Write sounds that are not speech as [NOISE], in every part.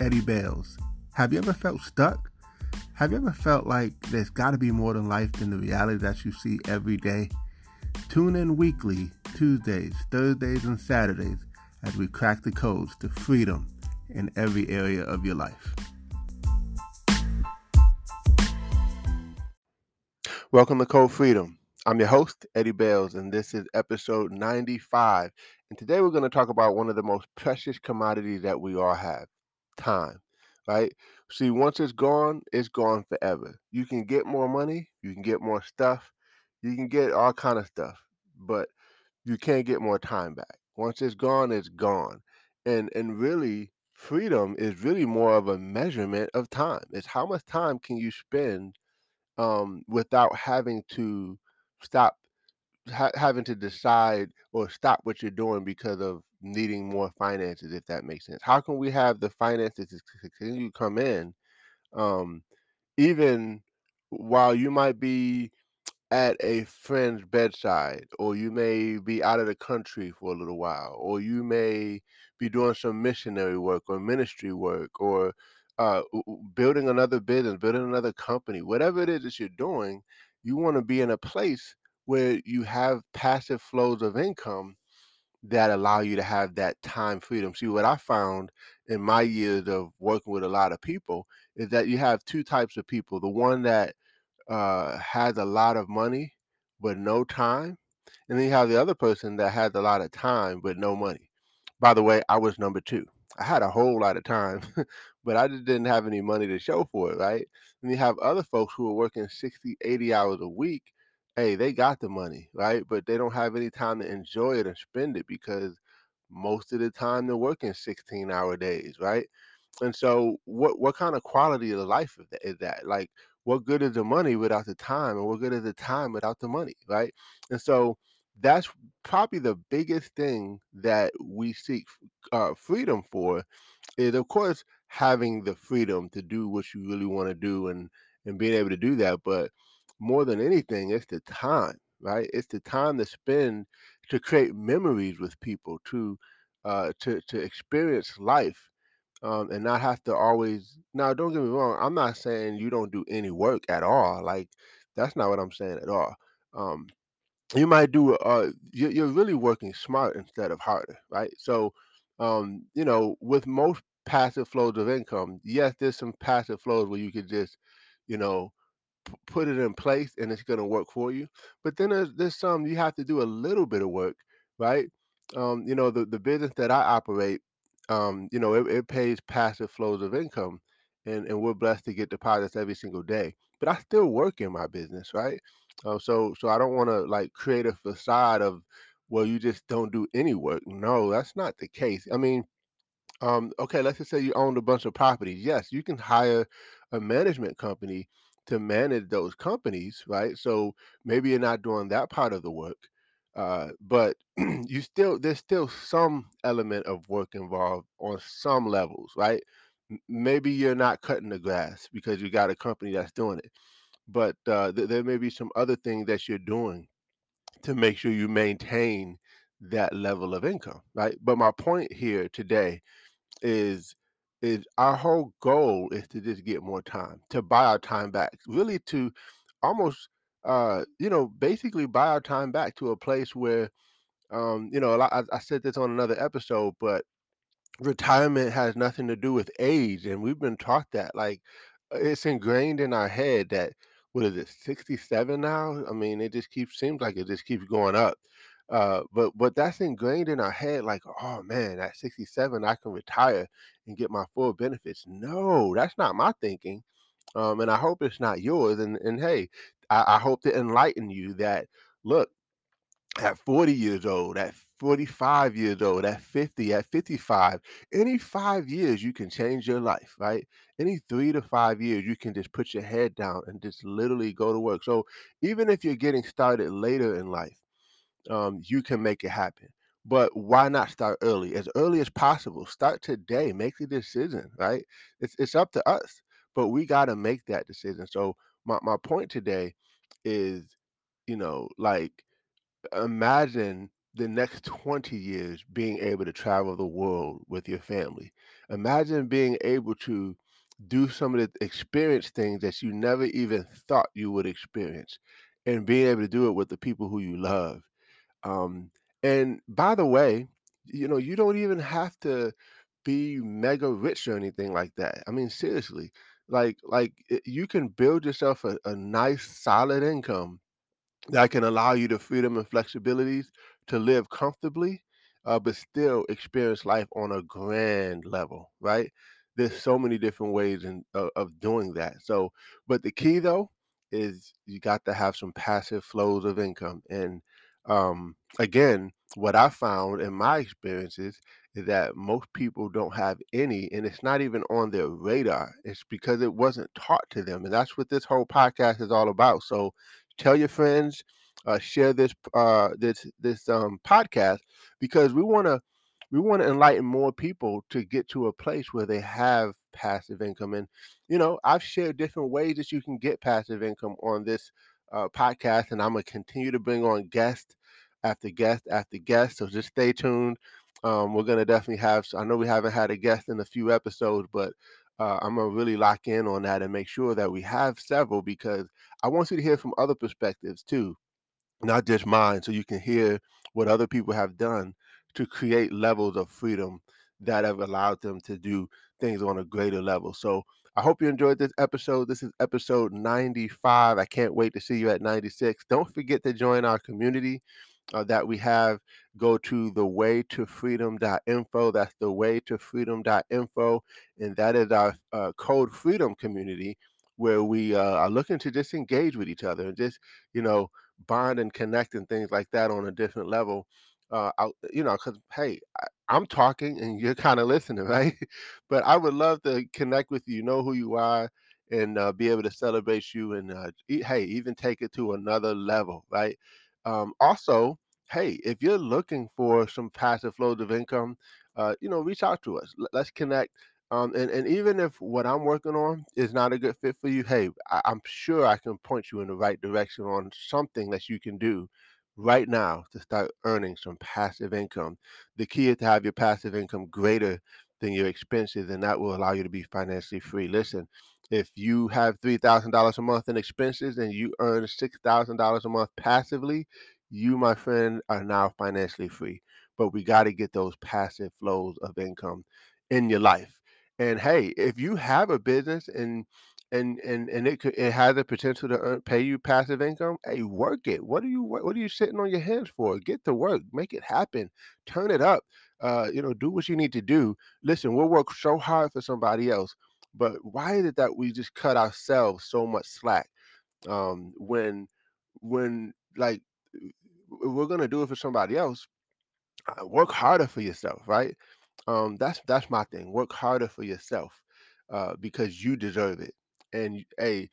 Eddie Bails. Have you ever felt stuck? Have you ever felt like there's got to be more than life than the reality that you see every day? Tune in weekly, Tuesdays, Thursdays, and Saturdays as we crack the codes to freedom in every area of your life. Welcome to Code Freedom. I'm your host, Eddie Bails, and this is episode 95. And today we're going to talk about one of the most precious commodities that we all have time, right? See, once it's gone, it's gone forever. You can get more money, you can get more stuff, you can get all kind of stuff, but you can't get more time back. Once it's gone, it's gone. And and really freedom is really more of a measurement of time. It's how much time can you spend um, without having to stop ha- having to decide or stop what you're doing because of needing more finances, if that makes sense. How can we have the finances to continue to come in, um, even while you might be at a friend's bedside, or you may be out of the country for a little while, or you may be doing some missionary work or ministry work, or uh, building another business, building another company, whatever it is that you're doing, you want to be in a place where you have passive flows of income that allow you to have that time freedom. See, what I found in my years of working with a lot of people is that you have two types of people the one that uh, has a lot of money but no time, and then you have the other person that has a lot of time but no money. By the way, I was number two. I had a whole lot of time, [LAUGHS] but I just didn't have any money to show for it, right? And you have other folks who are working 60, 80 hours a week hey, they got the money, right? But they don't have any time to enjoy it and spend it because most of the time they're working 16 hour days, right? And so what what kind of quality of life is that? Like what good is the money without the time and what good is the time without the money, right? And so that's probably the biggest thing that we seek uh, freedom for is of course having the freedom to do what you really want to do and and being able to do that but more than anything, it's the time, right? It's the time to spend to create memories with people, to uh, to to experience life, um, and not have to always. Now, don't get me wrong. I'm not saying you don't do any work at all. Like that's not what I'm saying at all. Um, you might do. Uh, you're, really working smart instead of harder, right? So, um, you know, with most passive flows of income, yes, there's some passive flows where you could just, you know, put it in place and it's going to work for you. But then there's there's some you have to do a little bit of work, right? Um, you know, the the business that I operate, um, you know, it, it pays passive flows of income, and and we're blessed to get deposits every single day. But I still work in my business, right? Uh, so so I don't want to like create a facade of well, you just don't do any work. No, that's not the case. I mean, um, okay, let's just say you owned a bunch of properties. Yes, you can hire a management company to manage those companies, right? So maybe you're not doing that part of the work, uh, but [CLEARS THROAT] you still there's still some element of work involved on some levels, right? Maybe you're not cutting the grass because you got a company that's doing it, but uh, th- there may be some other things that you're doing to make sure you maintain that level of income, right? But my point here today is is our whole goal is to just get more time, to buy our time back, really to almost uh you know basically buy our time back to a place where um you know I, I said this on another episode but retirement has nothing to do with age and we've been taught that like uh, it's ingrained in our head that what is it 67 now? I mean it just keeps seems like it just keeps going up Uh, but but that's ingrained in our head, like, oh man, at 67 I can retire and get my full benefits. No, that's not my thinking. Um, and I hope it's not yours. And and hey, I, I hope to enlighten you that look, at 40 years old, at 45 years old, at 50, at 55, any five years you can change your life, right? Any three to five years, you can just put your head down and just literally go to work. So even if you're getting started later in life, um, you can make it happen. But why not start early? As early as possible. Start today. Make the decision, right? It's it's up to us. But we gotta make that decision. So my, my point today is, you know, like imagine the next 20 years being able to travel the world with your family. Imagine being able to do some of the experience things that you never even thought you would experience and being able to do it with the people who you love. Um, and by the way, you know, you don't even have to be mega rich or anything like that. I mean, seriously, like like it- you can build yourself a, a nice solid income that can allow you the freedom and flexibilities to live comfortably, uh, but still experience life on a grand level, right? There's so many different ways in, of, of doing that. So, but the key though is you got to have some passive flows of income. And um, again, what I found in my experiences is that most people don't have any, and it's not even on their radar. It's because it wasn't taught to them. And that's what this whole podcast is all about. So, tell your friends, uh, share this uh, this this um, podcast because we want to we want to enlighten more people to get to a place where they have passive income. And you know, I've shared different ways that you can get passive income on this uh, podcast, and I'm gonna continue to bring on guest after guest after guest. So just stay tuned. Um, we're gonna definitely have. I know we haven't had a guest in a few episodes, but uh, I'm gonna really lock in on that and make sure that we have several because I want you to hear from other perspectives too, not just mine, so you can hear what other people have done to create levels of freedom that have allowed them to do things on a greater level. So I hope you enjoyed this episode. This is episode 95. I can't wait to see you at 96. Don't forget to join our community uh, that we have, go to the way to freedom.info. That's the way to freedom.info. And that is our uh, code freedom community where we uh, are looking to just engage with each other and just, you know, bond and connect and things like that on a different level. Uh, I, you know, because hey, I, I'm talking and you're kind of listening, [LAUGHS] right? but I would love to connect with you, know who you are, and uh, be able to celebrate you and uh, e- hey, even take it to another level, right? Um, also, hey, if you're looking for some passive flows of income, uh, you know, reach out to us. L- Let's connect. Um, and, and even if what I'm working on is not a good fit for you, hey, I, I'm sure I can point you in the right direction on something that you can do right now to start earning some passive income. The key is to have your passive income greater than your expenses, and that will allow you to be financially free. Listen, if you have $3,000 a month in expenses and you earn $6,000 a month passively, you, my friend, are now financially free. But we got to get those passive flows of income in your life. And hey, if you have a business and and and and it could it has the potential to earn, pay you passive income, hey, work it. What are you what, what are you sitting on your hands for? Get to work, make it happen, turn it up. Uh, you know, do what you need to do. Listen, we'll work so hard for somebody else but why is it that we just cut ourselves so much slack um, when when like we're gonna do it for somebody else? uh, Work harder for yourself, right? Um, that's that's my thing. Work harder for yourself uh, because you deserve it. And hey,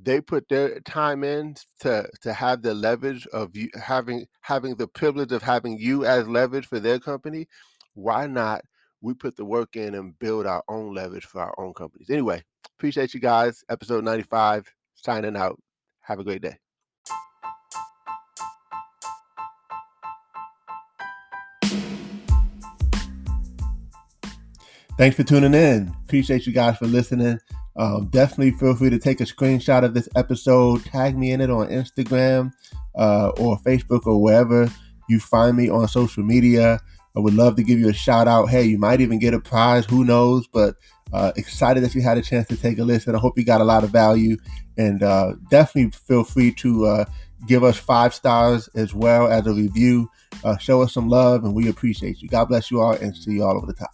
they put their time in to to have the leverage of you having having the privilege of having you as leverage for their company. Why not? We put the work in and build our own leverage for our own companies. Anyway, appreciate you guys. Episode 95, signing out. Have a great day. Thanks for tuning in. Appreciate you guys for listening. Um, definitely feel free to take a screenshot of this episode, tag me in it on Instagram uh, or Facebook or wherever you find me on social media. I would love to give you a shout out. Hey, you might even get a prize. Who knows? But Uh, excited that you had a chance to take a listen. I hope you got a lot of value, and uh, definitely feel free to uh, give us five stars as well as a review. Uh, show us some love, and we appreciate you. God bless you all, and see you all over the top.